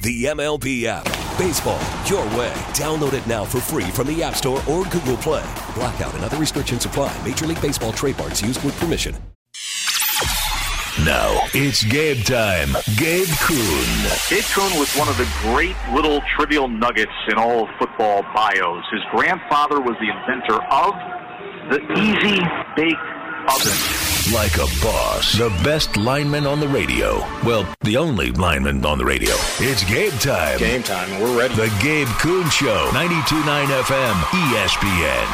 The MLB app. Baseball, your way. Download it now for free from the App Store or Google Play. Blackout and other restrictions apply. Major League Baseball trademarks used with permission. Now it's Gabe time. Gabe Kuhn. Gabe Kuhn was one of the great little trivial nuggets in all football bios. His grandfather was the inventor of the Easy Bake Oven. Like a boss. The best lineman on the radio. Well, the only lineman on the radio. It's Gabe time. Game time. We're ready. The Gabe Kuhn Show. 92.9 FM. ESPN.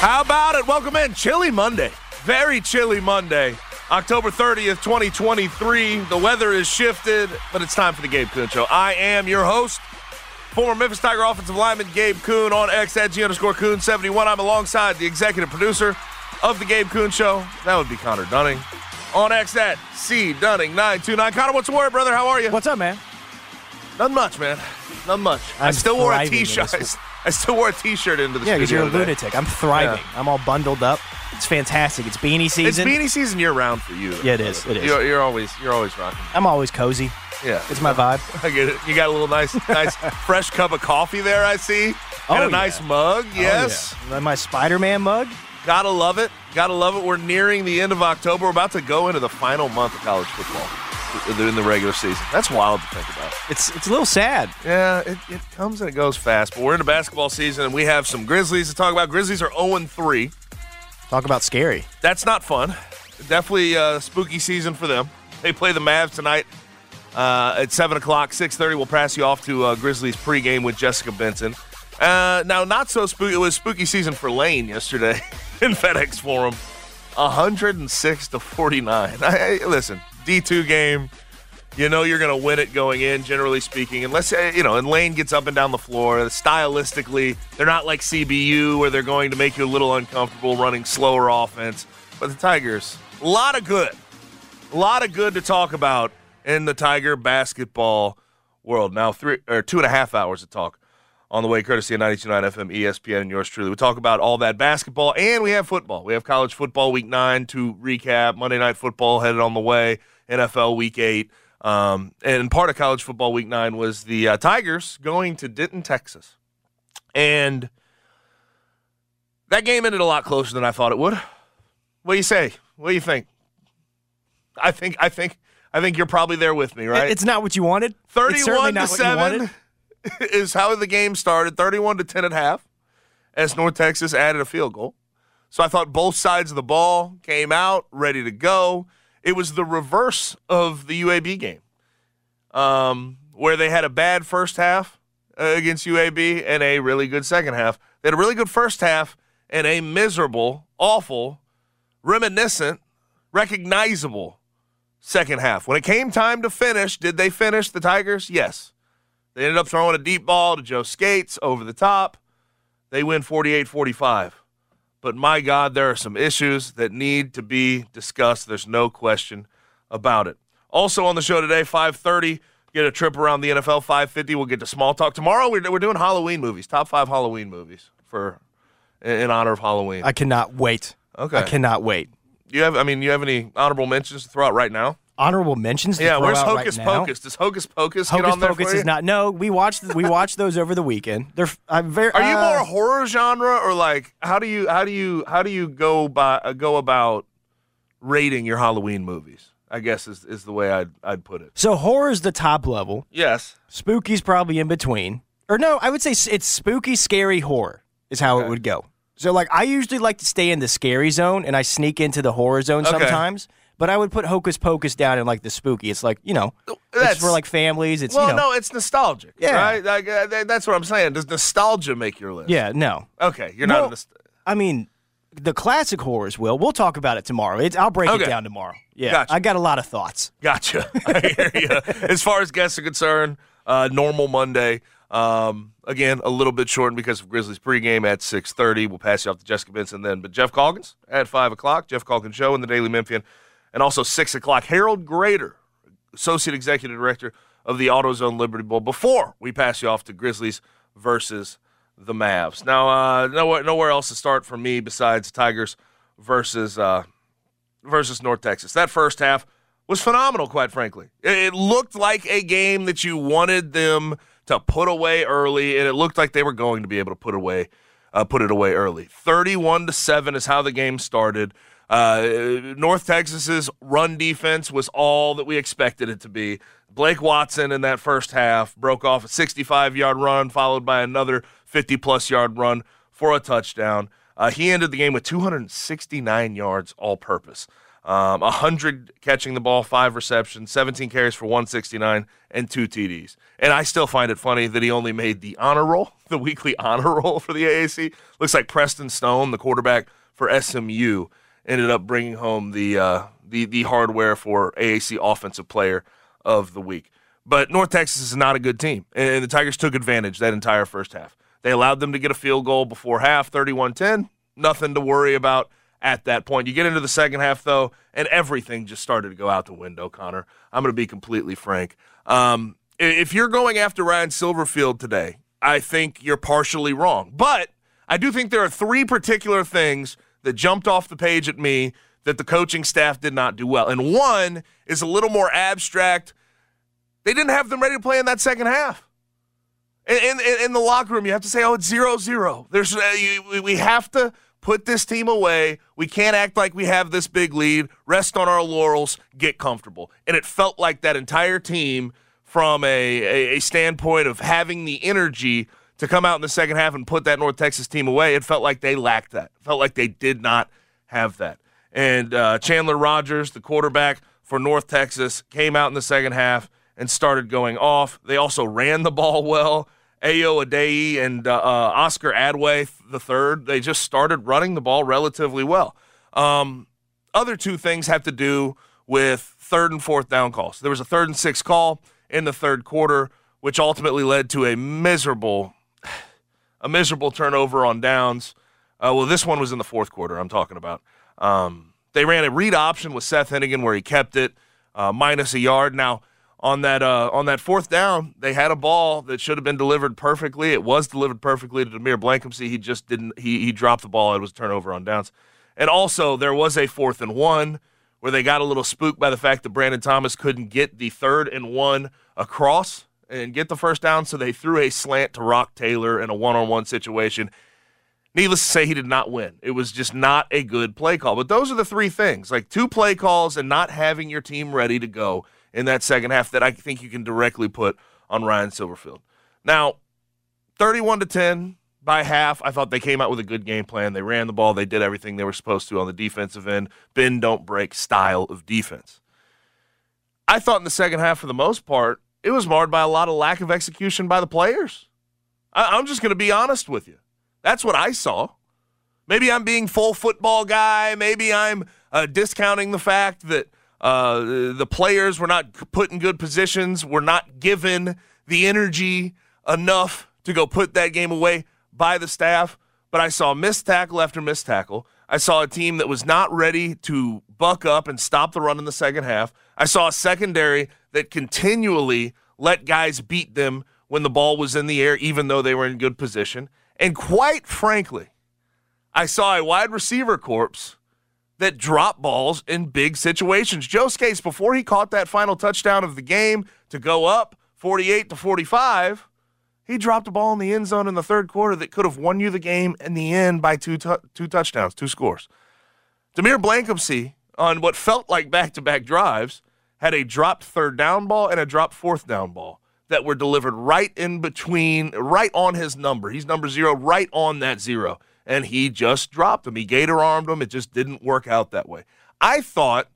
How about it? Welcome in. Chilly Monday. Very chilly Monday. October 30th, 2023. The weather is shifted, but it's time for the Gabe Kuhn Show. I am your host, former Memphis Tiger offensive lineman Gabe Kuhn on X at G underscore Kuhn 71. I'm alongside the executive producer of the Gabe Kuhn Show. That would be Connor Dunning. On X at C Dunning 929. Connor, what's the word, brother? How are you? What's up, man? Not much, man. Not much. i I'm still wore a t-shirt. I still wore a t-shirt into the Yeah, because you're a lunatic. I'm thriving. Yeah. I'm all bundled up. It's fantastic. It's beanie season. It's beanie season year round for you. Yeah, it is. It is. You're, you're always you're always rocking. I'm always cozy. Yeah, It's my vibe. I get it. You got a little nice, nice fresh cup of coffee there. I see. And Oh, a nice yeah. mug. Yes, Oh, yeah. My Spider-Man mug. gotta love it. Gotta love it. We're nearing the end of October. We're about to go into the final month of college football in the regular season. That's wild to think about. It's it's a little sad. Yeah, it, it comes and it goes fast. But we're into basketball season, and we have some Grizzlies to talk about. Grizzlies are 0 3. Talk about scary. That's not fun. Definitely uh, spooky season for them. They play the Mavs tonight uh, at seven o'clock, six thirty. We'll pass you off to uh, Grizzlies pregame with Jessica Benson. Uh, now, not so spooky. It was spooky season for Lane yesterday in FedEx Forum, hundred and six to forty nine. I, I- listen, D two game. You know you're going to win it going in, generally speaking. Unless, uh, you know, and Lane gets up and down the floor. Stylistically, they're not like CBU where they're going to make you a little uncomfortable running slower offense. But the Tigers, a lot of good. A lot of good to talk about in the Tiger basketball world. Now, three or two and a half hours of talk on the way, courtesy of 92.9 FM, ESPN, and yours truly. We talk about all that basketball, and we have football. We have college football week nine to recap. Monday night football headed on the way. NFL week eight. Um, and part of college football week nine was the uh, Tigers going to Denton, Texas. And that game ended a lot closer than I thought it would. What do you say? What do you think? I think I think I think you're probably there with me, right? It's not what you wanted. 31 to 7 is how the game started. 31 to 10 at half as North Texas added a field goal. So I thought both sides of the ball came out ready to go. It was the reverse of the UAB game, um, where they had a bad first half uh, against UAB and a really good second half. They had a really good first half and a miserable, awful, reminiscent, recognizable second half. When it came time to finish, did they finish the Tigers? Yes. They ended up throwing a deep ball to Joe Scates over the top. They win 48 45. But my God, there are some issues that need to be discussed. There's no question about it. Also on the show today, 5:30, get a trip around the NFL. 5:50, we'll get to small talk. Tomorrow, we're, we're doing Halloween movies, top five Halloween movies for in, in honor of Halloween. I cannot wait. Okay. I cannot wait. You have, I mean, you have any honorable mentions to throw out right now? Honorable mentions. To Yeah, throw where's out Hocus right? Pocus? Does Hocus Pocus get Hocus on there Pocus for you? is not. No, we watched. We watched those over the weekend. They're. I'm very. Are you uh, more horror genre or like how do you how do you how do you go by uh, go about rating your Halloween movies? I guess is, is the way I'd I'd put it. So horror's the top level. Yes. Spooky's probably in between. Or no, I would say it's spooky, scary, horror is how it would go. So like I usually like to stay in the scary zone and I sneak into the horror zone Okay. sometimes. But I would put Hocus Pocus down in like the spooky. It's like you know, it's That's- for like families. It's Well, you know, no, it's nostalgic. Yeah. Right? Like, uh, that's what I'm saying. Does nostalgia make your list? yeah, no. Okay. You're not Well- nost- I mean, the classic horrors will. We'll talk about it tomorrow. It's, I'll break Okay. it down tomorrow. Yeah, Gotcha. I got a lot of thoughts. Gotcha. I hear you. As far as guests are concerned, uh, normal Monday. Um, again, a little bit shortened because of Grizzlies pregame at 6.30. We'll pass you off to Jessica Benson then. But Jeff Calkins at 5 o'clock, Jeff Calkins Show in the Daily Memphian. And also 6 o'clock, Harold Graeter, Associate Executive Director of the AutoZone Liberty Bowl, before we pass you off to Grizzlies versus the Mavs. Now, uh, nowhere, nowhere else to start for me besides Tigers versus uh, versus North Texas. That first half was phenomenal, quite frankly. It, it looked like a game that you wanted them to put away early, and it looked like they were going to be able to put away, uh, put it away early. Thirty-one to seven is how the game started. Uh, North Texas's run defense was all that we expected it to be. Blake Watson in that first half broke off a 65 yard run, followed by another 50 plus yard run for a touchdown. Uh, he ended the game with 269 yards all purpose. Um, 100 catching the ball, five receptions, 17 carries for 169, and two TDs. And I still find it funny that he only made the honor roll, the weekly honor roll for the AAC. Looks like Preston Stone, the quarterback for SMU, ended up bringing home the uh, the the hardware for AAC Offensive Player of the Week. But North Texas is not a good team, and the Tigers took advantage that entire first half. They allowed them to get a field goal before half, 31-10. Nothing to worry about at that point. You get into the second half, though, and everything just started to go out the window, Connor. I'm going to be completely frank. Um, if you're going after Ryan Silverfield today, I think you're partially wrong. But I do think there are three particular things that jumped off the page at me that the coaching staff did not do well. And one is a little more abstract. They didn't have them ready to play in that second half. In, in, in the locker room, you have to say, "Oh, it's zero zero." There's uh, you, we have to put this team away. We can't act like we have this big lead. Rest on our laurels. Get comfortable. And it felt like that entire team, from a, a, a standpoint of having the energy to come out in the second half and put that North Texas team away, it felt like they lacked that. It felt like they did not have that. And uh, Chandler Rogers, the quarterback for North Texas, came out in the second half and started going off. They also ran the ball well. Ayo Adeyi and uh, uh, Oscar Adaway the third, they just started running the ball relatively well. Um, other two things have to do with third and fourth down calls. There was a third and six call in the third quarter, which ultimately led to a miserable, a miserable turnover on downs. Uh, well, this one was in the fourth quarter. I'm talking about. Um, they ran a read option with Seth Henigan where he kept it uh, minus a yard. Now on that uh, on that fourth down, they had a ball that should have been delivered perfectly. It was delivered perfectly to DeMeer Blankumsee. He just didn't. He he dropped the ball. It was turnover on downs. And also there was a fourth and one where they got a little spooked by the fact that Brandon Thomas couldn't get the third and one across and get the first down, so they threw a slant to Roc Taylor in a one-on-one situation. Needless to say, he did not win. It was just not a good play call. But those are the three things like two play calls and not having your team ready to go in that second half that I think you can directly put on Ryan Silverfield. Now, 31 to 10 by half, I thought they came out with a good game plan. They ran the ball, they did everything they were supposed to on the defensive end. Bend, don't break style of defense. I thought in the second half, for the most part, it was marred by a lot of lack of execution by the players. I- I'm just going to be honest with you. That's what I saw. Maybe I'm being full football guy. Maybe I'm uh, discounting the fact that uh, the players were not put in good positions, were not given the energy enough to go put that game away by the staff. But I saw missed tackle after missed tackle. I saw a team that was not ready to buck up and stop the run in the second half. I saw a secondary that continually let guys beat them when the ball was in the air, even though they were in good position. And quite frankly, I saw a wide receiver corpse that drop balls in big situations. Joe Scates, before he caught that final touchdown of the game to go up 48 to 45, he dropped a ball in the end zone in the third quarter that could have won you the game in the end by two, two touchdowns, two scores. DeMeer Blankumsee, on what felt like back to back drives, had a dropped third down ball and a dropped fourth down ball that were delivered right in between, right on his number. He's number zero, right on that zero. And he just dropped them. He gator armed them. It just didn't work out that way. I thought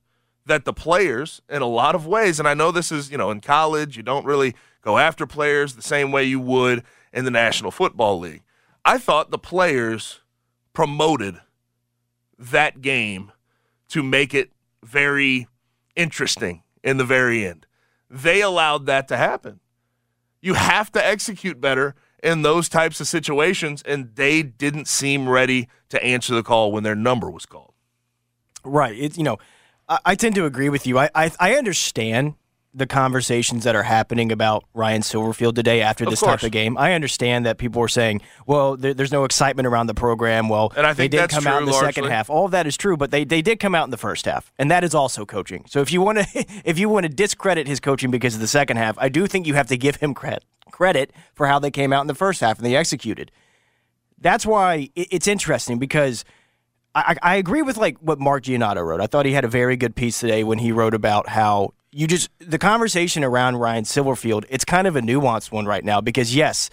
that the players, in a lot of ways, and I know this is, you know, in college, you don't really go after players the same way you would in the National Football League. I thought the players promoted that game to make it very interesting in the very end. They allowed that to happen. You have to execute better in those types of situations, and they didn't seem ready to answer the call when their number was called. Right. It's you know, I, I tend to agree with you. I, I I understand the conversations that are happening about Ryan Silverfield today after this type of game. I understand that people are saying, "Well, there, there's no excitement around the program." Well, and I think they did come out in the largely. second half. All of that is true, but they, they did come out in the first half, and that is also coaching. So if you want to if you want to discredit his coaching because of the second half, I do think you have to give him credit credit for how they came out in the first half and they executed. That's why it's interesting because I, I agree with like what Mark Giannotto wrote. I thought he had a very good piece today when he wrote about how you just the conversation around Ryan Silverfield. It's kind of a nuanced one right now because yes,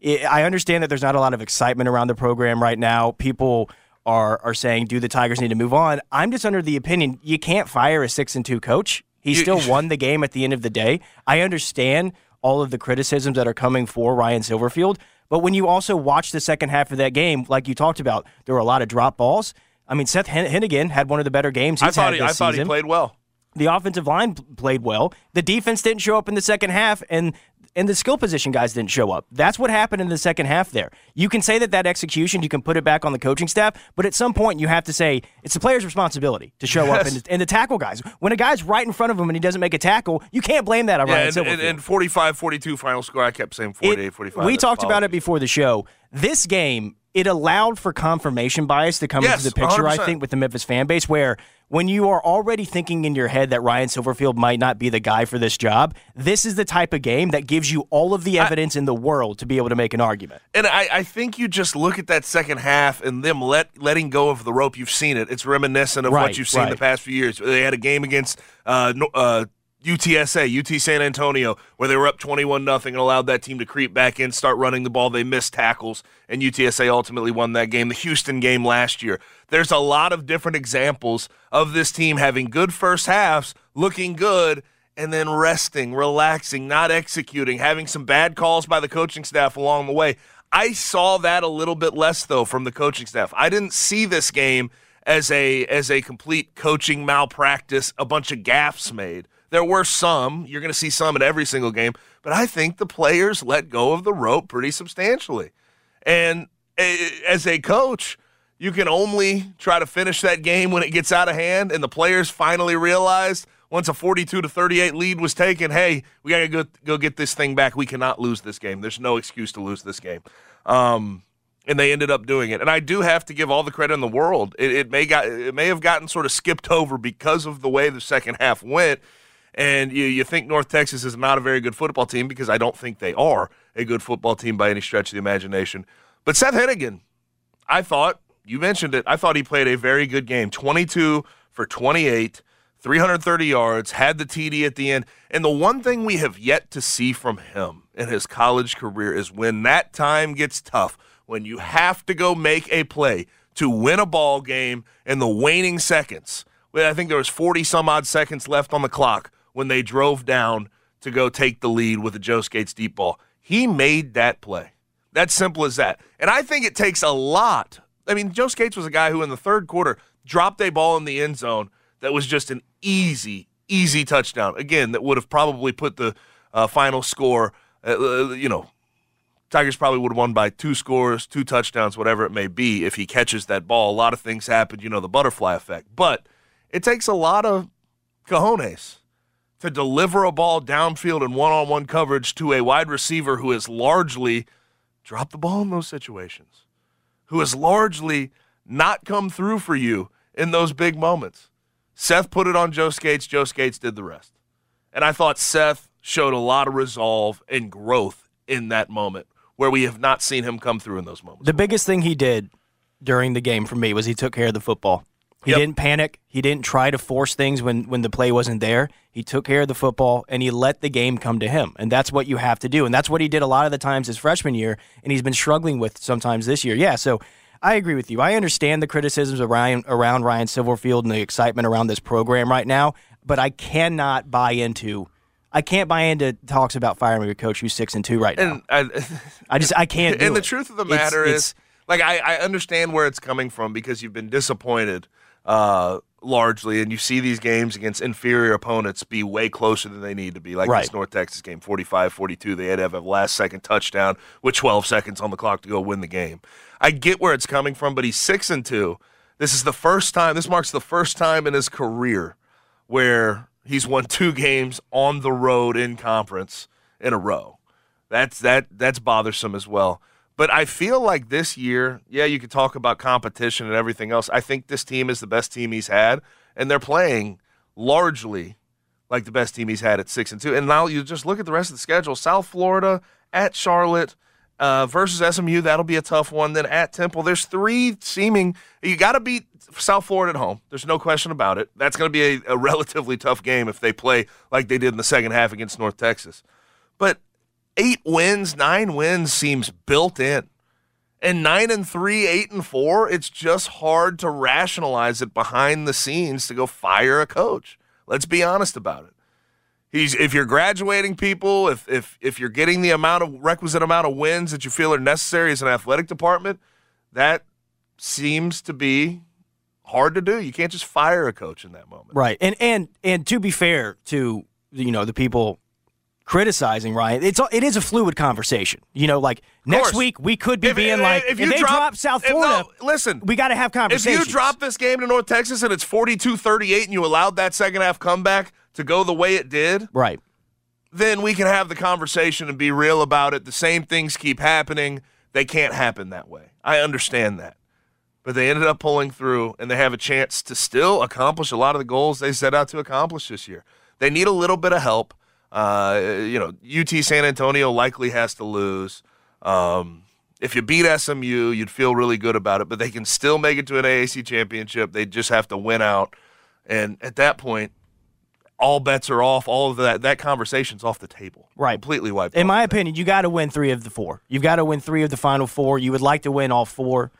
it, I understand that there's not a lot of excitement around the program right now. People are are saying, "Do the Tigers need to move on?" I'm just under the opinion you can't fire a six and two coach. He still won the game at the end of the day. I understand all of the criticisms that are coming for Ryan Silverfield. But when you also watch the second half of that game, like you talked about, there were a lot of drop balls. I mean, Seth Henigan had one of the better games he's I thought had he, this I thought season. he played well. The offensive line played well. The defense didn't show up in the second half, and and the skill position guys didn't show up. That's what happened in the second half there. You can say that that execution, you can put it back on the coaching staff, but at some point you have to say it's the player's responsibility to show Yes. up and, and to tackle guys. When a guy's right in front of him and he doesn't make a tackle, you can't blame that on Yeah, Ryan and, Silverfield. and, and 45 42 final score. I kept saying 48 It- 45. We talked about it before the show. This game, it allowed for confirmation bias to come Yes, into the picture, I 100%. think, with the Memphis fan base, where when you are already thinking in your head that Ryan Silverfield might not be the guy for this job, this is the type of game that gives you all of the evidence in the world to be able to make an argument. And I, I think you just look at that second half and them let letting go of the rope. You've seen it. It's reminiscent of Right, what you've seen right. the past few years. They had a game against uh, uh, UTSA, UT San Antonio, where they were up 21 nothing and allowed that team to creep back in, start running the ball. They missed tackles, and UTSA ultimately won that game. The Houston game last year. There's a lot of different examples of this team having good first halves, looking good, and then resting, relaxing, not executing, having some bad calls by the coaching staff along the way. I saw that a little bit less though from the coaching staff. I didn't see this game as a as a complete coaching malpractice, a bunch of gaffes made. There were some. You're going to see some in every single game, but I think the players let go of the rope pretty substantially. And eh, as a coach, you can only try to finish that game when it gets out of hand. And the players finally realized once a 42 to 38 lead was taken, hey, we got to go, go get this thing back. We cannot lose this game. There's no excuse to lose this game. Um, and they ended up doing it. And I do have to give all the credit in the world. It, it may got it may have gotten sort of skipped over because of the way the second half went. And you, you think North Texas is not a very good football team because I don't think they are a good football team by any stretch of the imagination. But Seth Henigan, I thought, you mentioned it, I thought he played a very good game 22 for 28, 330 yards, had the TD at the end. And the one thing we have yet to see from him in his college career is when that time gets tough, when you have to go make a play to win a ball game in the waning seconds. I think there was 40 some odd seconds left on the clock when they drove down to go take the lead with a Joe Scates deep ball. He made that play. That's simple as that. And I think it takes a lot. I mean, Joe Scates was a guy who in the third quarter dropped a ball in the end zone that was just an easy, easy touchdown. Again, that would have probably put the uh, final score, uh, uh, you know, Tigers probably would have won by two scores, two touchdowns, whatever it may be, if he catches that ball. A lot of things happen, you know, the butterfly effect. But it takes a lot of cojones to deliver a ball downfield in one on one coverage to a wide receiver who has largely dropped the ball in those situations, who has largely not come through for you in those big moments. Seth put it on Joe Scates, Joe Scates did the rest. And I thought Seth showed a lot of resolve and growth in that moment where we have not seen him come through in those moments. The biggest thing he did during the game for me was he took care of the football. He Yep. didn't panic. He didn't try to force things when, when the play wasn't there. He took care of the football and he let the game come to him. And that's what you have to do. And that's what he did a lot of the times his freshman year. And he's been struggling with sometimes this year. Yeah. So I agree with you. I understand the criticisms around, around Ryan Silverfield and the excitement around this program right now, but I cannot buy into. I can't buy into talks about firing a coach who's six and two right now. And I, I just I can't. do and the it. truth of the matter it's- is, like, I, I understand where it's coming from because you've been disappointed uh, largely, and you see these games against inferior opponents be way closer than they need to be. Like Right. this North Texas game, 45 42. They had to have a last second touchdown with 12 seconds on the clock to go win the game. I get where it's coming from, but he's 6 and 2. This is the first time, this marks the first time in his career where he's won two games on the road in conference in a row. That's that that's bothersome as well. But I feel like this year, yeah, you could talk about competition and everything else. I think this team is the best team he's had, and they're playing largely like the best team he's had at six and two. And now you just look at the rest of the schedule: South Florida at Charlotte uh, versus SMU. That'll be a tough one. Then at Temple, there's three seeming. You got to beat South Florida at home. There's no question about it. That's going to be a, a relatively tough game if they play like they did in the second half against North Texas. But eight wins, nine wins seems built in. And nine and three, eight and four, it's just hard to rationalize it behind the scenes to go fire a coach. Let's be honest about it. He's if you're graduating people, if if if you're getting the amount of requisite amount of wins that you feel are necessary as an athletic department, that seems to be hard to do. You can't just fire a coach in that moment. Right. And and and to be fair to you know the people criticizing Ryan, it's it is a fluid conversation. You know, like next week we could be If- being if- like if if, you they drop- drop, South if- no, Florida, listen, we got to have If conversations. you drop this game to North Texas and it's 42-38 and you allowed that second half comeback to go the way it did, right. then we can have the conversation and be real about it. The same things keep happening. They can't happen that way. I understand that. But they ended up pulling through and they have a chance to still accomplish a lot of the goals they set out to accomplish this year. They need a little bit of help. Uh, you know, UT San Antonio likely has to lose. Um, if you beat SMU, you'd feel really good about it, but they can still make it to an AAC championship. They just have to win out. And at that point, all bets are off. All of that that conversation's off the table. Right. completely wiped. Out. In my opinion, you got to win three of the four. You've got to win three of the final four. You would like to win all four.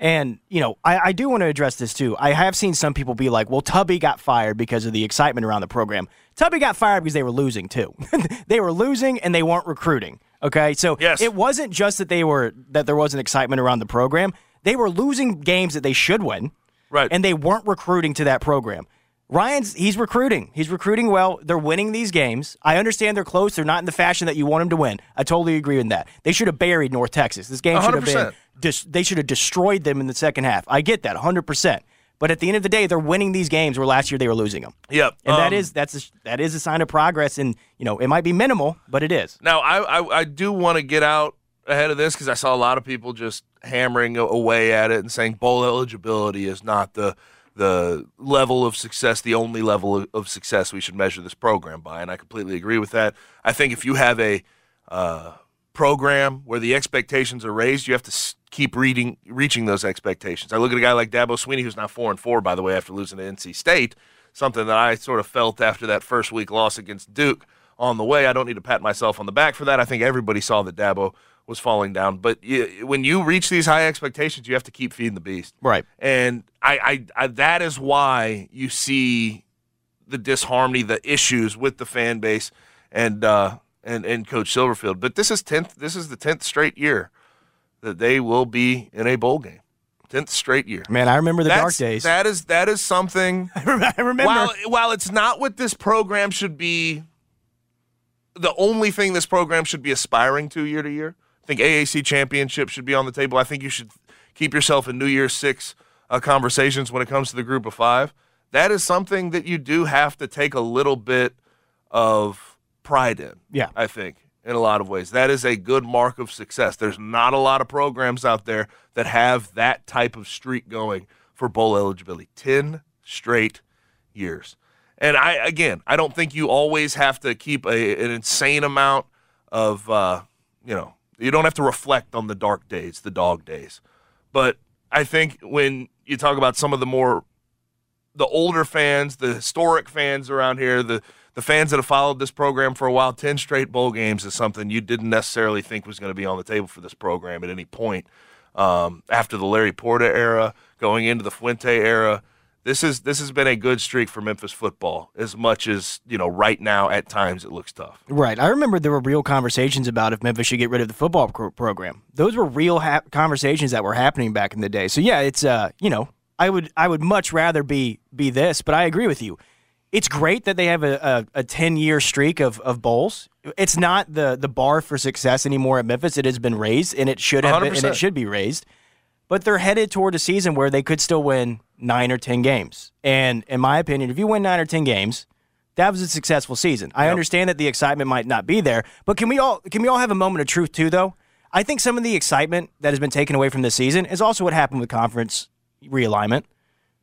And, you know, I, I do want to address this too. I have seen some people be like, well, Tubby got fired because of the excitement around the program. Tubby got fired because they were losing too. they were losing and they weren't recruiting. Okay. So Yes. it wasn't just that they were that there wasn't excitement around the program. They were losing games that they should win. Right. And they weren't recruiting to that program. Ryan's he's recruiting. He's recruiting well. They're winning these games. I understand they're close. They're not in the fashion that you want them to win. I totally agree with that. They should have buried North Texas. This game should have been dis- they should have destroyed them in the second half. I get that 100%. But at the end of the day, they're winning these games where last year they were losing them. Yep. And that Um, is that's a, that is a sign of progress and, you know, it might be minimal, but it is. Now, I I, I do want to get out ahead of this because I saw a lot of people just hammering away at it and saying bowl eligibility is not the the level of success, the only level of, of success we should measure this program by, and I completely agree with that. I think if you have a uh, program where the expectations are raised, you have to keep reading, reaching those expectations. I look at a guy like Dabo Swinney, who's now four and four, by the way, after losing to NC State. Something that I sort of felt after that first week loss against Duke on the way. I don't need to pat myself on the back for that. I think everybody saw that Dabo was falling down. But you, when you reach these high expectations, you have to keep feeding the beast. Right. And I, I, I that is why you see the disharmony, the issues with the fan base, and uh, and and Coach Silverfield. But this is tenth. This is the tenth straight year that they will be in a bowl game. Tenth straight year. Man, I remember the dark days. That is that is something. I remember. While while it's not what this program should be, the only thing this program should be aspiring to year to year. I think AAC championship should be on the table. I think you should keep yourself in New Year's Six uh, conversations when it comes to the group of five. That is something that you do have to take a little bit of pride in. Yeah. I think in a lot of ways that is a good mark of success. There's not a lot of programs out there that have that type of streak going for bowl eligibility. Ten straight years. And I again, I don't think you always have to keep a, an insane amount of uh, you know, you don't have to reflect on the dark days, the dog days. But I think when you talk about some of the more the older fans, the historic fans around here, the the fans that have followed this program for a while, 10 straight bowl games is something you didn't necessarily think was going to be on the table for this program at any point. Um, after the Larry Porter era, going into the Fuente era, this is this has been a good streak for Memphis football. As much as you know, right now at times it looks tough. Right. I remember there were real conversations about if Memphis should get rid of the football pro- program. Those were real ha- conversations that were happening back in the day. So yeah, it's uh, you know, I would I would much rather be be this, but I agree with you. It's great that they have a, a, a 10 year streak of, of bowls. It's not the the bar for success anymore at Memphis. It has been raised and it should have been, and it should be raised. But they're headed toward a season where they could still win nine or ten games. And in my opinion, if you win nine or ten games, that was a successful season. I understand that the excitement might not be there, but can we all can we all have a moment of truth too though? I think some of the excitement that has been taken away from this season is also what happened with conference realignment.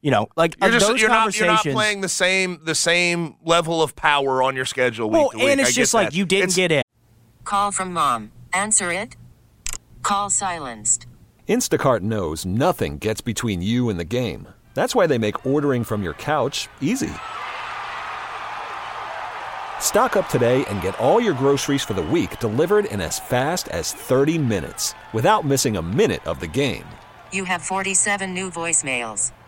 You know, like You're just those you're not you're not playing the same the same level of power on your schedule week Well, to week. and I it's get just like that. you didn't It's- get it. Call from mom. Answer it. Call silenced. Instacart knows nothing gets between you and the game. That's why they make ordering from your couch easy. Stock up today and get all your groceries for the week delivered in as fast as 30 minutes without missing a minute of the game. You have 47 new voicemails.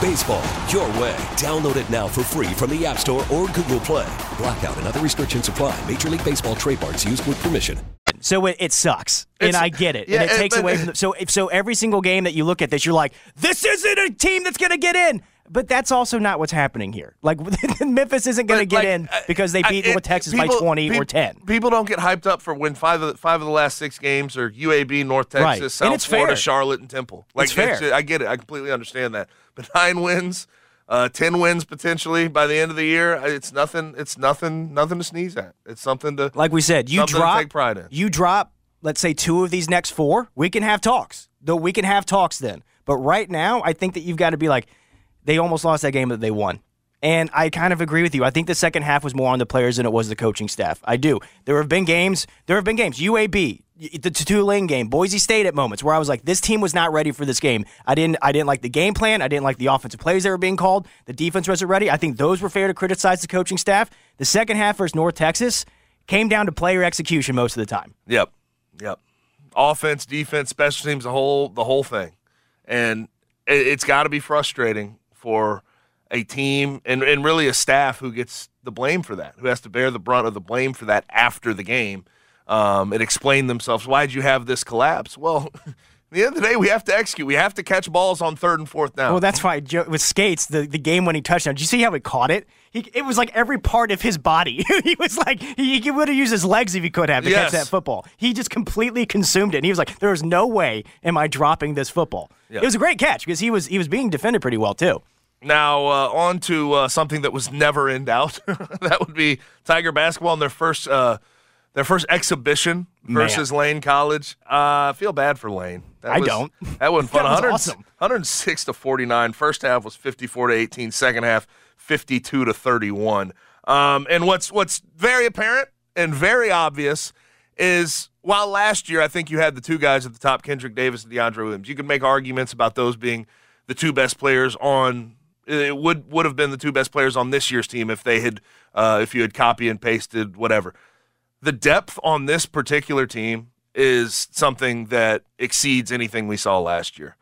Baseball your way. Download it now for free from the App Store or Google Play. Blackout and other restrictions apply. Major League Baseball trademarks used with permission. So it, it sucks, and I get it, yeah, and it and- takes but- away from. The, so if so, every single game that you look at this, you're like, this isn't a team that's going to get in. But that's also not what's happening here. Like Memphis isn't going to get like, in because they I- beat it- North Texas people- by 20 or 10. People don't get hyped up for when five of the, five of the last six games are UAB, North Texas, Right. South Florida, fair. Charlotte, and Temple. Like It's fair. I get it. I completely understand that. But nine wins, uh, ten wins potentially by the end of the year. uh, It's nothing. It's nothing. Nothing to sneeze at. It's something to Like we said, you drop take pride in. you drop, let's say two of these next four, we can have talks. Though we can have talks then. But right now, I think that you've got to be like, they almost lost that game that they won. And I kind of agree with you. I think the second half was more on the players than it was the coaching staff. I do. There have been games. There have been games. UAB, the Tulane game, Boise State at moments where I was like, this team was not ready for this game. I didn't. I didn't like the game plan. I didn't like the offensive plays that were being called. The defense wasn't ready. I think those were fair to criticize the coaching staff. The second half versus North Texas came down to player execution most of the time. Yep, yep. Offense, defense, special teams, the whole the whole thing, and it, it's got to be frustrating for a team and, and really a staff who gets the blame for that, who has to bear the brunt of the blame for that after the game, um, and explain themselves. Why did you have this collapse? Well. At the end of the day, we have to execute. We have to catch balls on third and fourth down. Well, that's why Joe, with Scates, the, the game winning touchdown. Did you see how he caught it? He, it was like every part of his body. he was like, he, he would have used his legs if he could have to Yes. catch that football. He just completely consumed it. And he was like, there is no way am I dropping this football. It was a great catch because he was he was being defended pretty well, too. Now, uh, on to uh, something that was never in doubt. that would be Tiger basketball in their first uh, their first exhibition versus Lane College. Uh, I feel bad for Lane. That I was- don't. That wasn't fun. That was 100 awesome. 106 to 49. First half was 54 to 18. Second half, 52 to 31. Um, and what's what's very apparent and very obvious is while last year I think you had the two guys at the top, Kendrick Davis and DeAndre Williams. You could make arguments about those being the two best players on. It would would have been the two best players on this year's team if they had uh, if you had copy and pasted whatever. The depth on this particular team is something that exceeds anything we saw last year.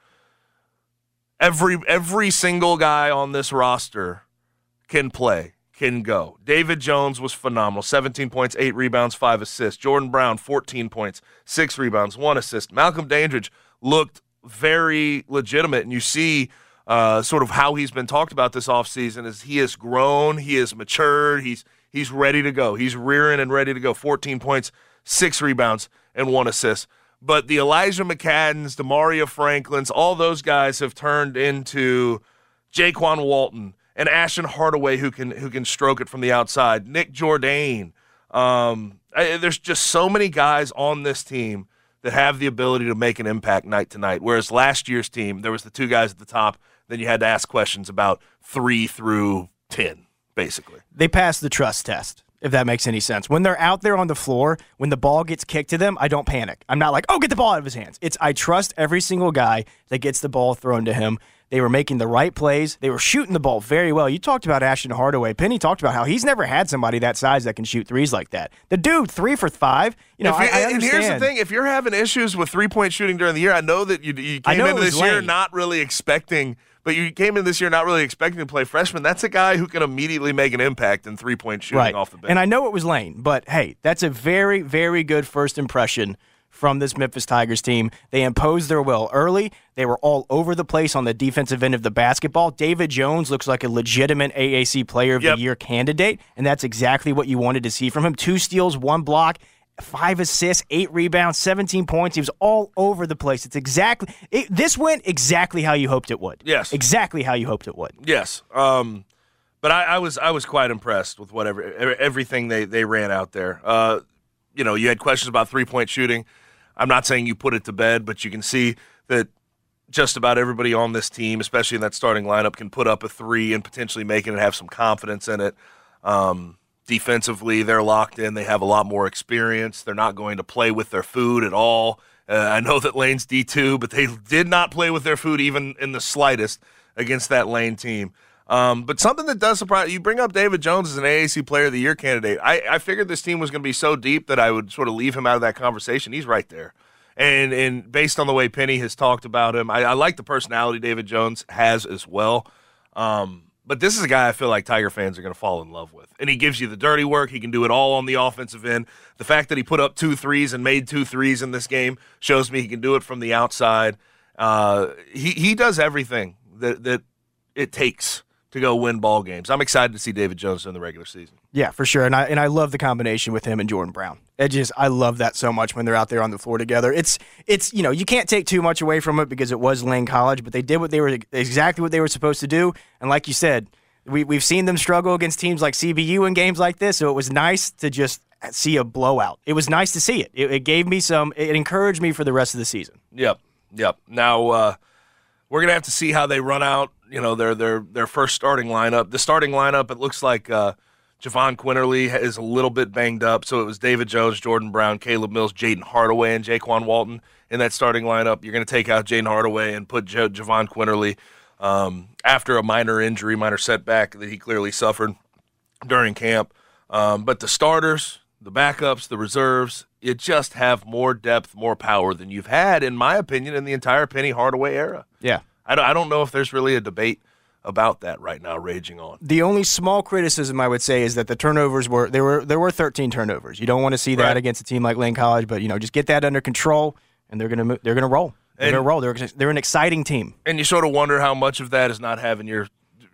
Every every single guy on this roster can play, can go. David Jones was phenomenal. 17 points, 8 rebounds, 5 assists. Jordan Brown 14 points, 6 rebounds, 1 assist. Malcolm Dandridge looked very legitimate and you see uh, sort of how he's been talked about this offseason is he has grown, he has matured, he's he's ready to go. He's rearing and ready to go. 14 points, 6 rebounds and 1 assist. But the Elijah McCaddens, the Demaria Franklins, all those guys have turned into Jaykwon Walton and Ashton Hardaway who can who can stroke it from the outside. Nick Jourdain. Um, I, there's just so many guys on this team that have the ability to make an impact night to night. Whereas last year's team, there was the two guys at the top. Then you had to ask questions about three through ten, basically. They passed the trust test if that makes any sense. When they're out there on the floor, when the ball gets kicked to them, I don't panic. I'm not like, oh, get the ball out of his hands. It's I trust every single guy that gets the ball thrown to him. They were making the right plays. They were shooting the ball very well. You talked about Ashton Hardaway. Penny talked about how he's never had somebody that size that can shoot threes like that. The dude, three for five. You know, you- I, I and understand. here's the thing: if you're having issues with three point shooting during the year, I know that you, you came into this year not really expecting, but you came in this year not really expecting to play freshman. That's a guy who can immediately make an impact in three point shooting right. off the bench. And I know it was Lane, but hey, that's a very, very good first impression from this Memphis Tigers team. They imposed their will early. They were all over the place on the defensive end of the basketball. David Jones looks like a legitimate AAC Player of Yep. the Year candidate, and that's exactly what you wanted to see from him. Two steals, one block. Five assists, eight rebounds, 17 points. He was all over the place. It's exactly, it, this went exactly how you hoped it would. Yes. Exactly how you hoped it would. Yes. Um, but I, I was I was quite impressed with whatever everything they, they ran out there. Uh, you know, you had questions about three point shooting. I'm not saying you put it to bed, but you can see that just about everybody on this team, especially in that starting lineup, can put up a three and potentially make it and have some confidence in it. Um, defensively, they're locked in. They have a lot more experience. They're not going to play with their food at all. Uh, I know that Lane's D2, but they did not play with their food even in the slightest against that Lane team. Um, but something that does surprise you bring up David Jones as an AAC Player of the Year candidate. I, I figured this team was going to be so deep that I would sort of leave him out of that conversation. He's right there. And and based on the way Penny has talked about him, I, I like the personality David Jones has as well. Um, but this is a guy I feel like Tiger fans are going to fall in love with. And he gives you the dirty work. He can do it all on the offensive end. The fact that he put up two threes and made two threes in this game shows me he can do it from the outside. Uh, he he does everything that that it takes to go win ball games. I'm excited to see David Jones in the regular season. Yeah, for sure. And I and I love the combination with him and Jordan Brown. It just I love that so much when they're out there on the floor together. It's it's you know, you can't take too much away from it because it was Lane College, but they did what they were exactly what they were supposed to do. And like you said, we we've seen them struggle against teams like CBU in games like this, so it was nice to just see a blowout. It was nice to see it. It, it gave me some it encouraged me for the rest of the season. Yep, yep. Now uh, we're gonna have to see how they run out. You know, their their their first starting lineup. The starting lineup. It looks like uh, Jahvon Quinerly is a little bit banged up. So it was David Jones, Jordan Brown, Caleb Mills, Jayden Hardaway, and Jaykwon Walton in that starting lineup. You're gonna take out Jayden Hardaway and put jo- Jahvon Quinerly um, after a minor injury, minor setback that he clearly suffered during camp. Um, but the starters, the backups, the reserves, you just have more depth, more power than you've had, in my opinion, in the entire Penny Hardaway era. Yeah. I don't, I don't know if there's really a debate about that right now raging on. The only small criticism I would say is that the turnovers were there were there were 13 turnovers. You don't want to see that Right. against a team like Lane College, but you know just get that under control, and they're gonna mo- they're gonna roll. They're gonna roll. They're they're an exciting team. And you sort of wonder how much of that is not having your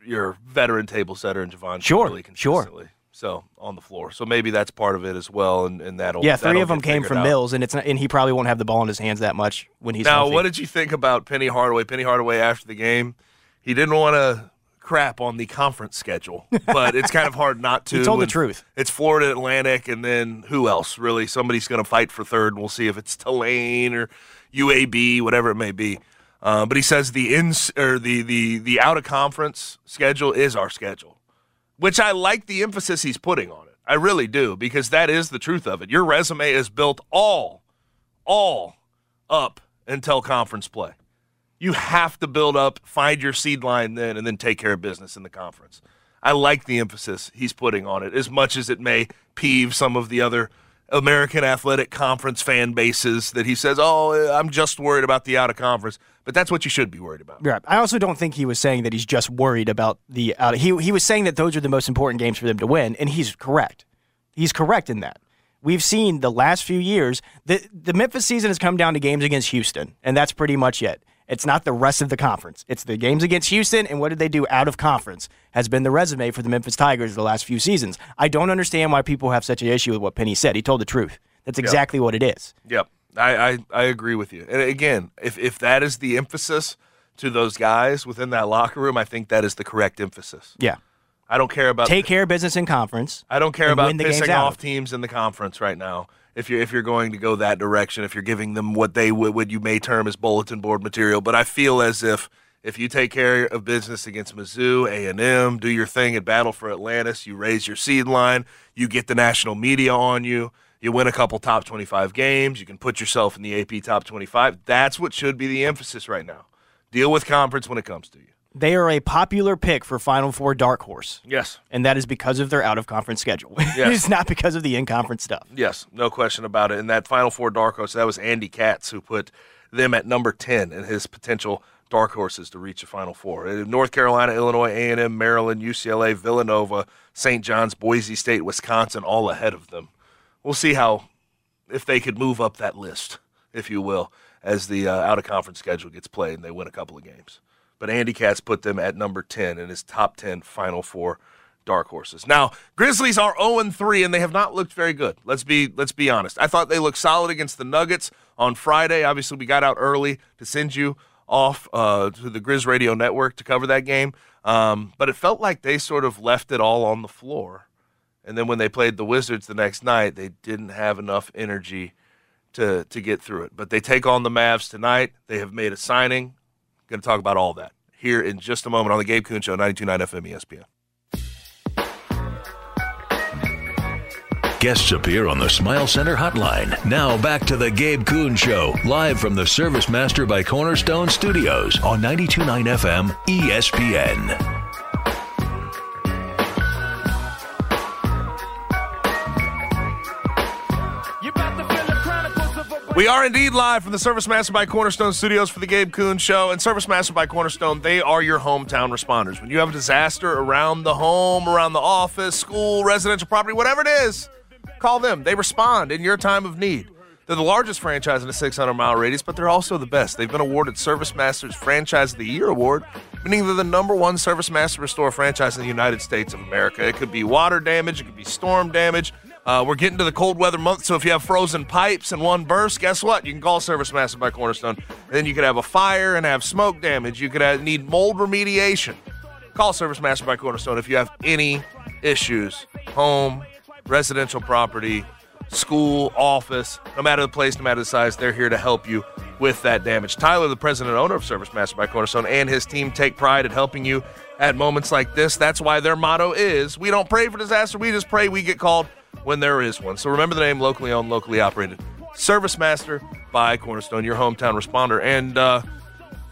your veteran table setter and Jahvon Sure, sure. So on the floor, so maybe that's part of it as well, and, and that'll Yeah, three that'll of them came from out. Mills, and it's not, and he probably won't have the ball in his hands that much when he's Now, healthy. what did you think about Penny Hardaway? Penny Hardaway after the game, he didn't want to crap on the conference schedule, but it's kind of hard not to. He told the truth. It's Florida Atlantic, and then who else? Really, somebody's going to fight for third, and we'll see if it's Tulane or UAB, whatever it may be. Uh, but he says the ins or the the the out of conference schedule is our schedule, which I like the emphasis he's putting on it. I really do because that is the truth of it. Your resume is built all all up until conference play. You have to build up, find your seed line then, and then take care of business in the conference. I like the emphasis he's putting on it, as much as it may peeve some of the other American Athletic Conference fan bases that he says, "Oh, I'm just worried about the out of conference," but that's what you should be worried about. Yeah, I also don't think he was saying that he's just worried about the out. He he was saying that those are the most important games for them to win, and he's correct. He's correct in that. We've seen the last few years the the Memphis season has come down to games against Houston, and that's pretty much it. It's not the rest of the conference. It's the games against Houston, and what did they do out of conference has been the resume for the Memphis Tigers the last few seasons. I don't understand why people have such an issue with what Penny said. He told the truth. That's exactly what it is. Yep, I, I I agree with you. And again, if if that is the emphasis, to those guys within that locker room, I think that is the correct emphasis. Yeah. I don't care about Take care of business in conference. I don't care about win the games pissing off teams in the conference right now. If you're if you're going to go that direction, if you're giving them what they would what you may term as bulletin board material, but I feel as if if you take care of business against Mizzou, A and M, do your thing at Battle for Atlantis, you raise your seed line, you get the national media on you, you win a couple top twenty five games, you can put yourself in the AP top twenty five. That's what should be the emphasis right now. Deal with conference when it comes to you. They are a popular pick for Final Four dark horse. Yes. And that is because of their out of conference schedule. Yes. it's not because of the in conference stuff. Yes, no question about it. And that Final Four dark horse, that was Andy Katz who put them at number 10 in his potential dark horses to reach the Final Four. Uh, North Carolina, Illinois, A&M, Maryland, UCLA, Villanova, St. John's, Boise State, Wisconsin, all ahead of them. We'll see how, if they could move up that list, if you will, as the uh, out of conference schedule gets played and they win a couple of games. But Andy Katz put them at number 10 in his top 10 Final Four dark horses. Now, Grizzlies are 0 3 and they have not looked very good. Let's be let's be honest. I thought they looked solid against the Nuggets on Friday. Obviously, we got out early to send you off uh, to the Grizz Radio Network to cover that game. Um, but it felt like they sort of left it all on the floor. And then when they played the Wizards the next night, they didn't have enough energy to to get through it. But they take on the Mavs tonight. They have made a signing. Going to talk about all that here in just a moment on the Gabe Kuhn Show, 92.9 FM ESPN. Guests appear on the Smile Center hotline. Now back to the Gabe Kuhn Show, live from the Service Master by Cornerstone Studios on 92.9 FM ESPN. We are indeed live from the Service Master by Cornerstone Studios for the Gabe Kuhn Show. And Service Master by Cornerstone, they are your hometown responders. When you have a disaster around the home, around the office, school, residential property, whatever it is, call them. They respond in your time of need. They're the largest franchise in a 600 mile radius, but they're also the best. They've been awarded Service Master's Franchise of the Year award, meaning they're the number one Service Master Restore franchise in the United States of America. It could be water damage, it could be storm damage. Uh, we're getting to the cold weather month, so if you have frozen pipes and one burst, guess what? You can call Service Master by Cornerstone. Then you could have a fire and have smoke damage. You could have, need mold remediation. Call Service Master by Cornerstone if you have any issues home, residential property, school, office, no matter the place, no matter the size, they're here to help you with that damage. Tyler, the president and owner of Service Master by Cornerstone, and his team take pride in helping you at moments like this. That's why their motto is we don't pray for disaster, we just pray we get called when there is one. So remember the name locally owned, locally operated. Service Master by Cornerstone, your hometown responder. And uh,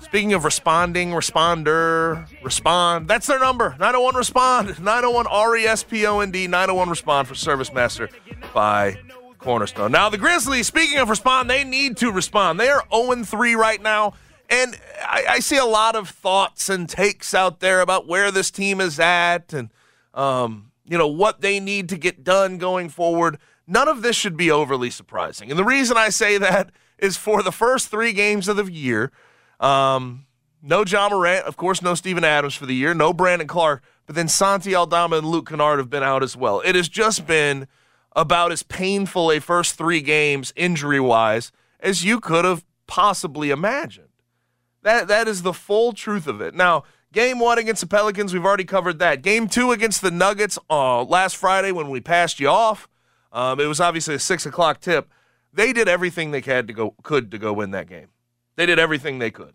speaking of responding, responder, respond, that's their number 901 Respond, 901 R E S P O N D, 901 Respond for Service Master by Cornerstone. Now, the Grizzlies, speaking of respond, they need to respond. They are 0 3 right now. And I, I see a lot of thoughts and takes out there about where this team is at and, um, you know, what they need to get done going forward. None of this should be overly surprising. And the reason I say that is for the first three games of the year, um, no Ja Morant, of course, no Steven Adams for the year, no Brandon Clarke, but then Santi Aldama and Luke Kennard have been out as well. It has just been about as painful a first three games injury wise as you could have possibly imagined. That that is the full truth of it. Now, game one against the Pelicans, we've already covered that. Game two against the Nuggets uh, last Friday when we passed you off, um, it was obviously a six o'clock tip. They did everything they had to go could to go win that game. They did everything they could.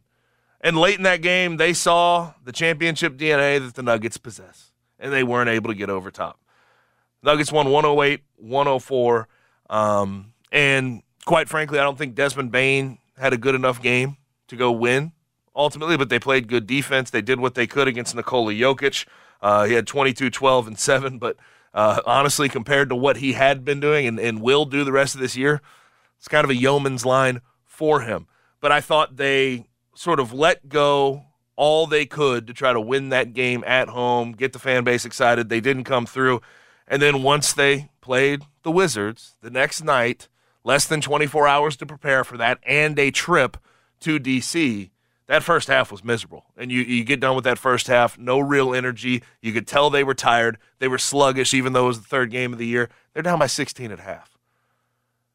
And late in that game, they saw the championship DNA that the Nuggets possess, and they weren't able to get over top. Nuggets won 108, 104. Um, and quite frankly, I don't think Desmond Bane had a good enough game to go win ultimately, but they played good defense. They did what they could against Nikola Jokic. Uh, he had 22, 12, and 7, but uh, honestly, compared to what he had been doing and, and will do the rest of this year, it's kind of a yeoman's line for him. But I thought they sort of let go all they could to try to win that game at home, get the fan base excited. They didn't come through. And then once they played the Wizards the next night, less than 24 hours to prepare for that, and a trip to D.C., that first half was miserable. And you, you get done with that first half, no real energy. You could tell they were tired. They were sluggish, even though it was the third game of the year. They're down by 16 at half.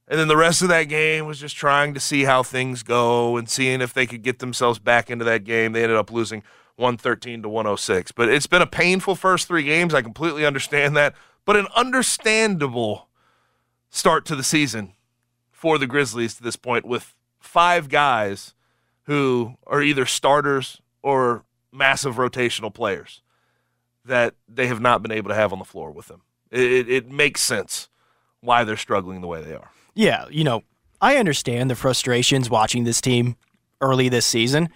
And then the rest of that game was just trying to see how things go and seeing if they could get themselves back into that game. They ended up losing 113 to 106. But it's been a painful first three games. I completely understand that. But an understandable start to the season for the Grizzlies to this point with five guys who are either starters or massive rotational players that they have not been able to have on the floor with them. It, it, makes sense why they're struggling the way they are. Yeah, you know, I understand the frustrations watching this team early this season.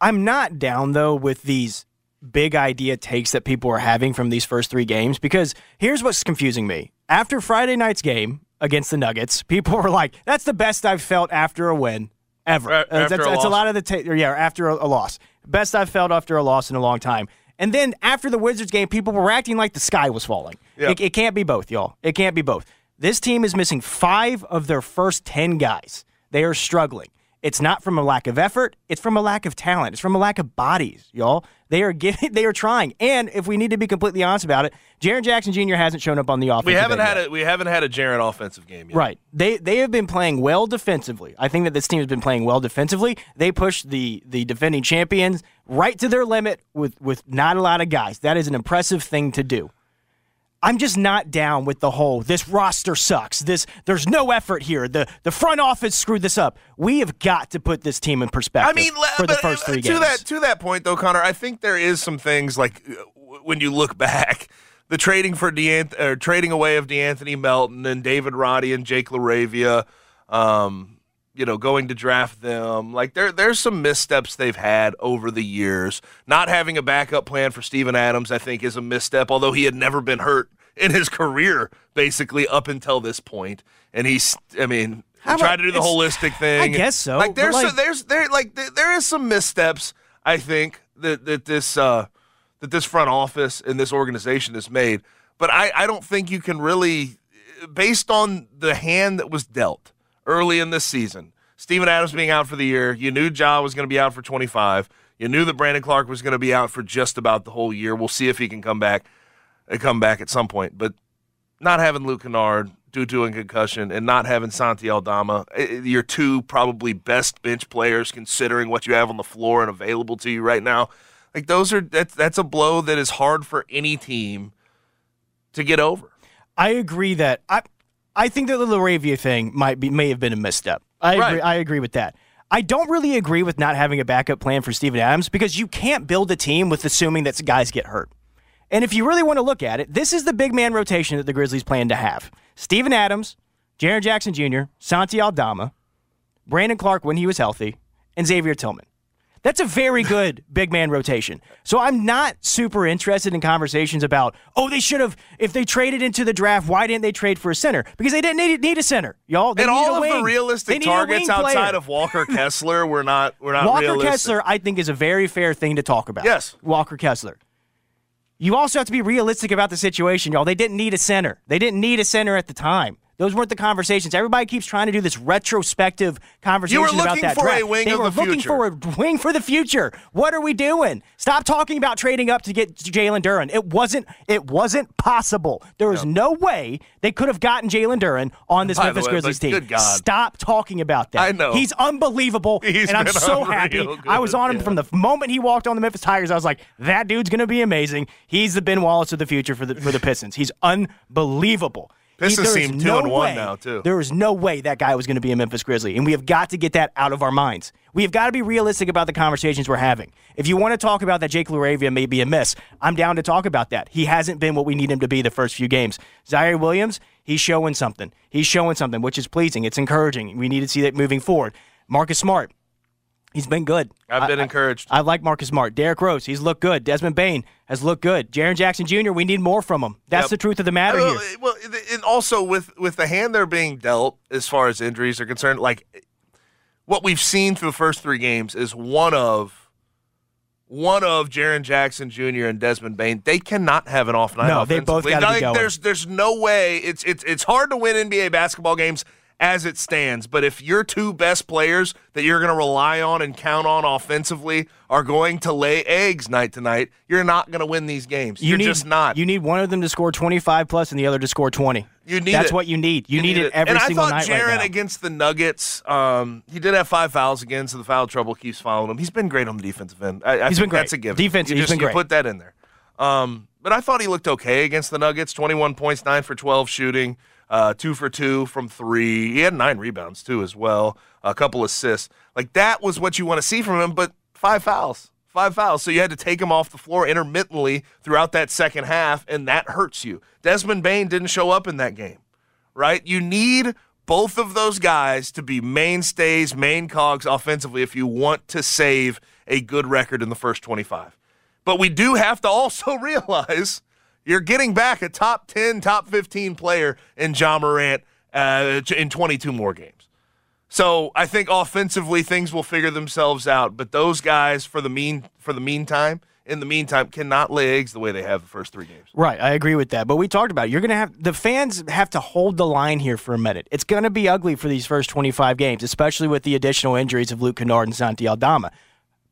I'm not down though with these big idea takes that people are having from these first three games because here's what's confusing me. After Friday night's game against the Nuggets, people were like, "That's the best I've felt after a win ever." Uh, after that's, a that's loss. a lot of the ta- yeah after a, a loss. Best I've felt after a loss in a long time. And then after the Wizards game, people were acting like the sky was falling. Yeah. It, it can't be both, y'all. It can't be both. This team is missing five of their first 10 guys. They are struggling. It's not from a lack of effort, it's from a lack of talent. It's from a lack of bodies, y'all. They are giving, they are trying. And if we need to be completely honest about it, Jaren Jackson Jr. hasn't shown up on the offense. We haven't had a we haven't had a Jaren offensive game yet. Right. They they have been playing well defensively. I think that this team has been playing well defensively. They pushed the the defending champions right to their limit with with not a lot of guys. That is an impressive thing to do. I'm just not down with the whole this roster sucks. This there's no effort here. The the front office screwed this up. We have got to put this team in perspective I mean, for the but, first uh, three to games. that to that point though, Connor, I think there is some things like uh, when you look back, the trading for Deant- or trading away of De'Anthony Melton and David Roddy and Jake LaRavia, um, you know, going to draft them. Like there there's some missteps they've had over the years. Not having a backup plan for Steven Adams, I think, is a misstep. Although he had never been hurt in his career, basically up until this point, and he's, I mean. How tried about- to do the holistic thing. I guess so, Like there's like- so, there's there like there, there is some missteps I think that that this uh that this front office and this organization has made, but I I don't think you can really based on the hand that was dealt early in this season. Steven Adams being out for the year, you knew Ja was going to be out for 25. You knew that Brandon Clarke was going to be out for just about the whole year. We'll see if he can come back uh, come back at some point, but not having Luke Kennard due to a concussion and not having Santi Aldama, eh, your two probably best bench players considering what you have on the floor and available to you right now. Like those are that's that's a blow that is hard for any team to get over. I agree that I I think that the LaRavia thing might be may have been a misstep. I Right. agree I agree with that. I don't really agree with not having a backup plan for Steven Adams because you can't build a team with assuming that guys get hurt. And if you really want to look at it, this is the big man rotation that the Grizzlies plan to have. Steven Adams, Jaren Jackson Jr., Santi Aldama, Brandon Clarke when he was healthy, and Xavier Tillman. That's a very good big man rotation. So I'm not super interested in conversations about, oh, they should have, if they traded into the draft, why didn't they trade for a center? Because they didn't need, need a center, y'all. They and all a of the realistic targets outside player. of Walker Kessler were not were not Walker realistic. Kessler, I think, is a very fair thing to talk about. Yes. Walker Kessler. You also have to be realistic about the situation, y'all. They didn't need a center. They didn't need a center at the time. Those weren't the conversations. Everybody keeps trying to do this retrospective conversation about looking that draft. wing they were the looking future. for a wing for the future. What are we doing? Stop talking about trading up to get Jalen Duren. It wasn't. It wasn't possible. There was no way they could have gotten Jalen Duren on this By Memphis way, Grizzlies team. good God. Stop talking about that. I know. he's unbelievable, He's and I'm so happy. good, I was on him yeah. from the moment he walked on the Memphis Tigers. I was like, that dude's going to be amazing. He's the Ben Wallace of the future for the for the Pistons. He's unbelievable. He- Pistons there is two no and one way- now, too. There is no way that guy was going to be a Memphis Grizzly, and we have got to get that out of our minds. We have got to be realistic about the conversations we're having. If you want to talk about that Jake LaRavia may be a miss, I'm down to talk about that. He hasn't been what we need him to be the first few games. Ziaire Williams, he's showing something. He's showing something, which is pleasing. It's encouraging. We need to see that moving forward. Marcus Smart, he's been good. I've been I- I- encouraged. I like Marcus Smart. Derrick Rose, he's looked good. Desmond Bane has looked good. Jaren Jackson Jr., we need more from him. That's Yep. the truth of the matter well, here. Well, and also with with the hand they're being dealt as far as injuries are concerned, like what we've seen through the first three games is one of one of Jaren Jackson Jr. and Desmond Bane. They cannot have an off night. No, they both offensively. gotta be going. There's there's no way. It's it's it's hard to win NBA basketball games as it stands. But if your two best players that you're going to rely on and count on offensively are going to lay eggs night to night, you're not going to win these games. You you're need, just not. You need one of them to score 25 plus and the other to score 20. You need That's it. what you need. You, need, it every and single I night thought Jaren right against the Nuggets, um, he did have five fouls again, so the foul trouble keeps following him. He's been great on the defensive end. I, I He's think been great. That's a given. Defense, you he's just, been you great. put that in there. Um, but I thought he looked okay against the Nuggets. Twenty-one points, nine for twelve shooting, uh, two for two from three. He had nine rebounds too, as well. A couple assists. Like that was what you want to see from him. But five fouls. Five fouls. So you had to take him off the floor intermittently throughout that second half, and that hurts you. Desmond Bane didn't show up in that game right? You need both of those guys to be mainstays, main cogs offensively if you want to save a good record in the first 25. But we do have to also realize you're getting back a top 10, top 15 player in Ja Morant uh, in 22 more games. So I think offensively things will figure themselves out. But those guys, for the mean for the meantime, in the meantime, cannot lay eggs the way they have the first three games. Right, I agree with that. But we talked about it. you're going to have the fans have to hold the line here for a minute. It's going to be ugly for these first 25 games, especially with the additional injuries of Luke Kennard and Santi Aldama.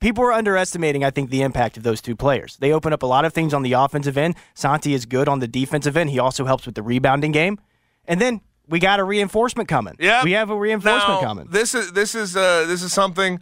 People are underestimating, I think, the impact of those two players. They open up a lot of things on the offensive end. Santi is good on the defensive end. He also helps with the rebounding game. And then we got a reinforcement coming. Yeah, we have a reinforcement Now, coming. This is this is uh, this is something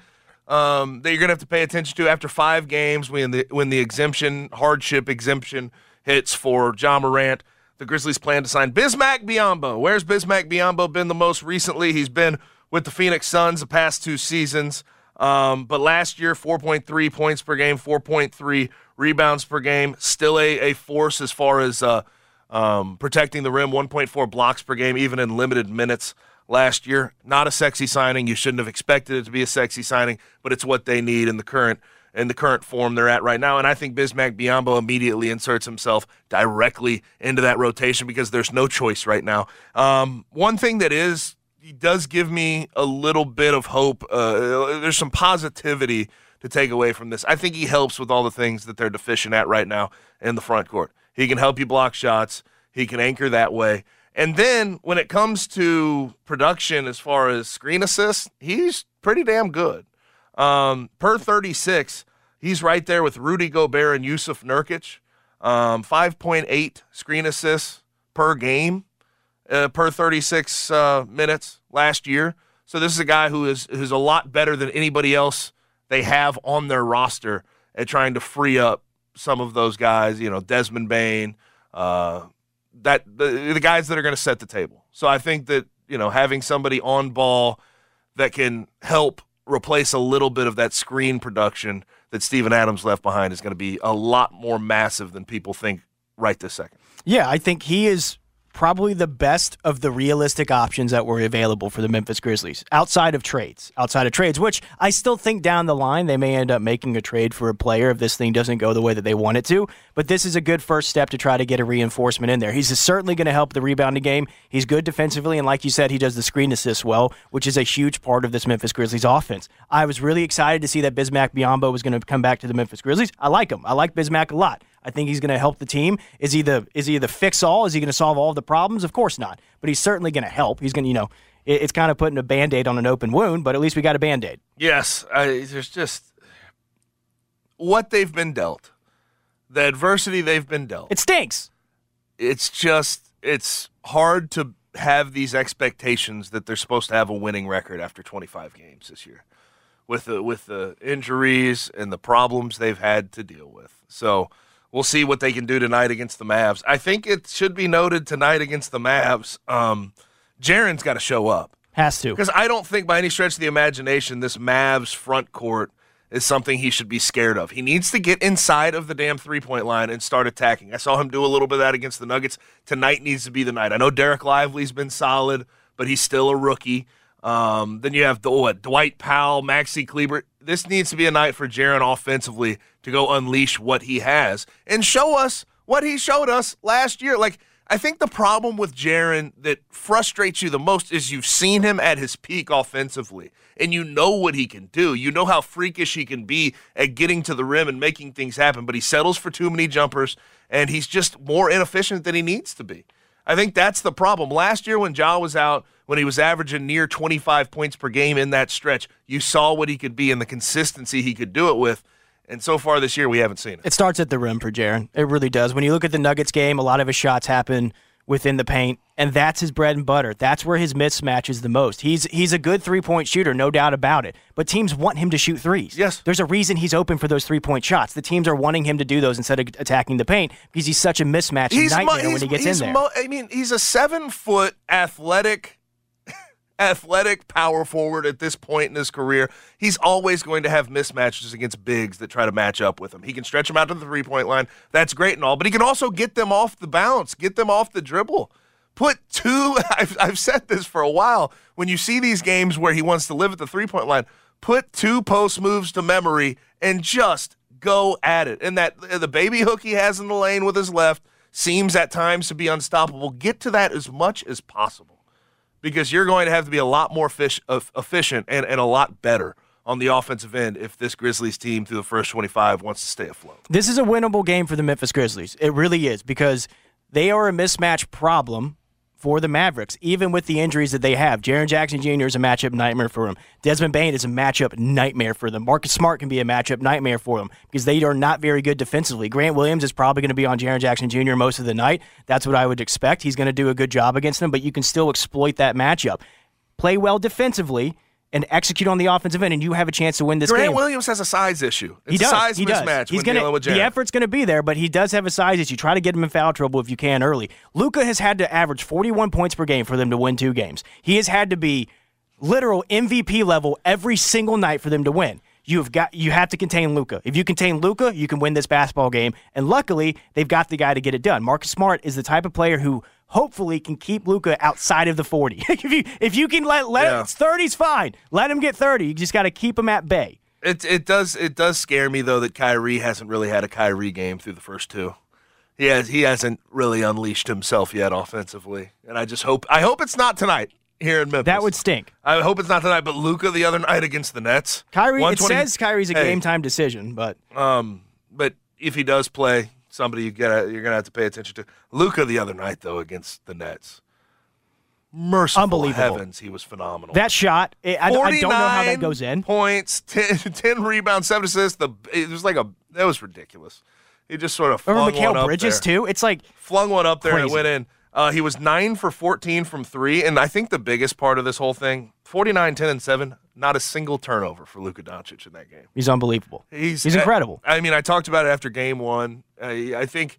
um, that you're gonna have to pay attention to after five games when the when the exemption hardship exemption hits for Ja Morant. The Grizzlies plan to sign Bismack Biyombo. Where's Bismack Biyombo been the most recently? He's been with the Phoenix Suns the past two seasons. Um, but last year, 4.3 points per game, 4.3 rebounds per game. Still a, a force as far as uh, um, protecting the rim, 1.4 blocks per game, even in limited minutes last year. Not a sexy signing. You shouldn't have expected it to be a sexy signing, but it's what they need in the current in the current form they're at right now. And I think Bismack Biyombo immediately inserts himself directly into that rotation because there's no choice right now. Um, one thing that is he does give me a little bit of hope. Uh, there's some positivity to take away from this. I think he helps with all the things that they're deficient at right now in the front court. He can help you block shots. He can anchor that way. And then when it comes to production, as far as screen assists, he's pretty damn good. Um, per 36, he's right there with Rudy Gobert and Jusuf Nurkic. Um, 5.8 screen assists per game uh, per 36 uh, minutes last year. So this is a guy who is who's a lot better than anybody else they have on their roster at trying to free up some of those guys. You know, Desmond Bane, uh, that the, the guys that are going to set the table. So I think that you know having somebody on ball that can help replace a little bit of that screen production that Steven Adams left behind is going to be a lot more massive than people think right this second. Yeah, I think he is probably the best of the realistic options that were available for the Memphis Grizzlies outside of trades. Outside of trades, which I still think down the line they may end up making a trade for a player if this thing doesn't go the way that they want it to. But this is a good first step to try to get a reinforcement in there. He's certainly going to help the rebounding game. He's good defensively, and like you said, he does the screen assist well, which is a huge part of this Memphis Grizzlies offense. I was really excited to see that Bismack Biyombo was going to come back to the Memphis Grizzlies. I like him. I like Bismack a lot. I think he's going to help the team. Is he the is he the fix all? Is he going to solve all of the problems? Of course not. But he's certainly going to help. He's going to, you know, it, it's kind of putting a band aid on an open wound, but at least we got a band aid. Yes, I, there's just what they've been dealt, the adversity they've been dealt. It stinks. It's just it's hard to have these expectations that they're supposed to have a winning record after 25 games this year, with the with the injuries and the problems they've had to deal with. So we'll see what they can do tonight against the Mavs. I think it should be noted tonight against the Mavs. Um, Jaren's got to show up. Has to. Because I don't think by any stretch of the imagination this Mavs front court is something he should be scared of. He needs to get inside of the damn three point line and start attacking. I saw him do a little bit of that against the Nuggets. Tonight needs to be the night. I know Dereck Lively's been solid, but he's still a rookie. Um, then you have the, what, Dwight Powell, Maxi Kleber. This needs to be a night for Jaren offensively to go unleash what he has and show us what he showed us last year. Like, I think the problem with Jaren that frustrates you the most is you've seen him at his peak offensively and you know what he can do. You know how freakish he can be at getting to the rim and making things happen, but he settles for too many jumpers and he's just more inefficient than he needs to be. I think that's the problem. Last year when Ja was out, when he was averaging near 25 points per game in that stretch, you saw what he could be and the consistency he could do it with. And so far this year, we haven't seen it. It starts at the rim for Jaren. It really does. When you look at the Nuggets game, a lot of his shots happen within the paint, and that's his bread and butter. That's where his mismatch is the most. He's he's a good three point shooter, no doubt about it. But teams want him to shoot threes. Yes. There's a reason he's open for those three point shots. The teams are wanting him to do those instead of attacking the paint because he's such a mismatch He's nightmare when he gets in there. I mean, he's a seven foot athletic, athletic power forward at this point in his career. He's always going to have mismatches against bigs that try to match up with him. He can stretch them out to the three point line. That's great and all, but he can also get them off the bounce, get them off the dribble. Put two, I've, I've said this for a while. When you see these games where he wants to live at the three point line, put two post moves to memory and just go at it. And that uh, the baby hook he has in the lane with his left seems at times to be unstoppable. Get to that as much as possible because you're going to have to be a lot more fish, uh, efficient and, and a lot better on the offensive end if this Grizzlies team through the first 25 wants to stay afloat. This is a winnable game for the Memphis Grizzlies. It really is because they are a mismatch problem for the Mavericks, even with the injuries that they have. Jaren Jackson Jr. is a matchup nightmare for them. Desmond Bane is a matchup nightmare for them. Marcus Smart can be a matchup nightmare for them because they are not very good defensively. Grant Williams is probably going to be on Jaren Jackson Jr. most of the night. That's what I would expect. He's going to do a good job against them, but you can still exploit that matchup. Play well defensively and execute on the offensive end, and you have a chance to win this Grant game. Williams has a size issue. It's He does. size he does. mismatch He's gonna, the effort's going to be there, but he does have a size issue. Try to get him in foul trouble if you can early. Luka has had to average 41 points per game for them to win two games. He has had to be literal MVP level every single night for them to win. You've got you have to contain Luka. If you contain Luka, you can win this basketball game. And luckily, they've got the guy to get it done. Marcus Smart is the type of player who hopefully can keep Luka outside of the 40. if you if you can let let Yeah. it's 30's fine. Let him get 30. You just got to keep him at bay. It it does it does scare me though that Kyrie hasn't really had a Kyrie game through the first two. He has he hasn't really unleashed himself yet offensively, and I just hope I hope it's not tonight here in Memphis. That would stink. I hope it's not tonight. But Luka the other night against the Nets, Kyrie, it says Kyrie's a Hey, game time decision, but Um, but if he does play, somebody you gotta you're gonna have to pay attention to. Luka the other night though against the Nets, merciful Unbelievable. heavens, he was phenomenal. that shot, it, I, I don't know how that goes in. Points, 10, 10 rebounds, seven assists. The it was like a that was ridiculous. He just sort of flung Remember one up Bridges there. too? It's like Flung one up there and it went in. Uh, he was nine for 14 from three, and I think the biggest part of this whole thing 49, 10, and 7, not a single turnover for Luka Doncic in that game. he's unbelievable. He's He's incredible. I, I mean, I talked about it after game one. I, I think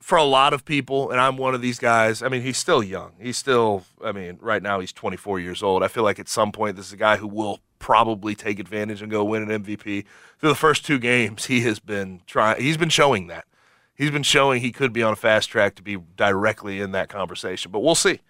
for a lot of people, and I'm one of these guys. I mean, he's still young. He's still. I mean, right now he's 24 years old. I feel like at some point this is a guy who will probably take advantage and go win an MVP. Through the first two games, he has been trying. He's been showing that. He's been showing he could be on a fast track to be directly in that conversation. But we'll see.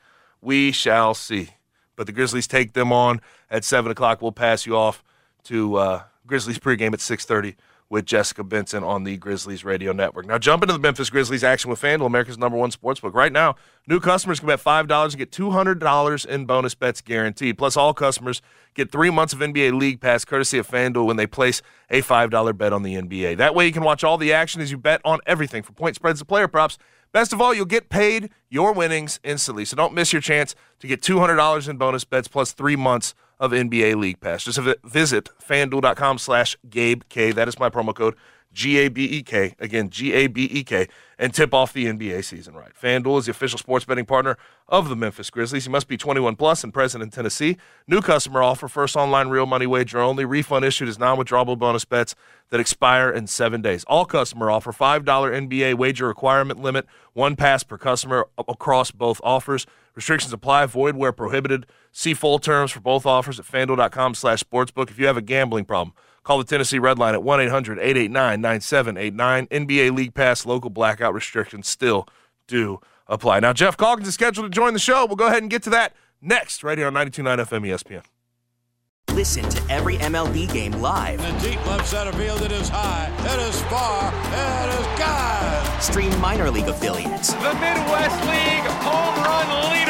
We shall see. But the Grizzlies take them on at seven o'clock. We'll pass you off to uh, Grizzlies pregame at 6:30 with Jessica Benson on the Grizzlies Radio Network. Now jump into the Memphis Grizzlies action with FanDuel, America's number one sportsbook. Right now, new customers can bet five dollars and get two hundred dollars in bonus bets guaranteed. Plus, all customers get three months of NBA League Pass courtesy of FanDuel when they place a five dollar bet on the NBA. That way, you can watch all the action as you bet on everything from point spreads to player props. Best of all, you'll get paid your winnings instantly. So don't miss your chance to get $200 in bonus bets plus three months of NBA League Pass. Just visit fanduel.com slash Gabe K. That is my promo code, G A B E K. Again, G A B E K. And tip off the NBA season right. FanDuel is the official sports betting partner of the Memphis Grizzlies. You must be 21 plus and present in Tennessee. New customer offer, first online real money wager only. Refund issued as non withdrawable bonus bets that expire in seven days. All customer offer $5 NBA wager requirement limit, one pass per customer across both offers. Restrictions apply, void where prohibited. See full terms for both offers at fanduel.com slash sportsbook. If you have a gambling problem, call the Tennessee Red Line at 1 800 889 9789. NBA League Pass local blackout restrictions still do apply. Now, Geoff Calkins is scheduled to join the show. We'll go ahead and get to that next, right here on 92.9 FM ESPN. Listen to every MLB game live. In the deep left center field, it is high, it is far, it is God. Stream minor league affiliates The Midwest League home run leader.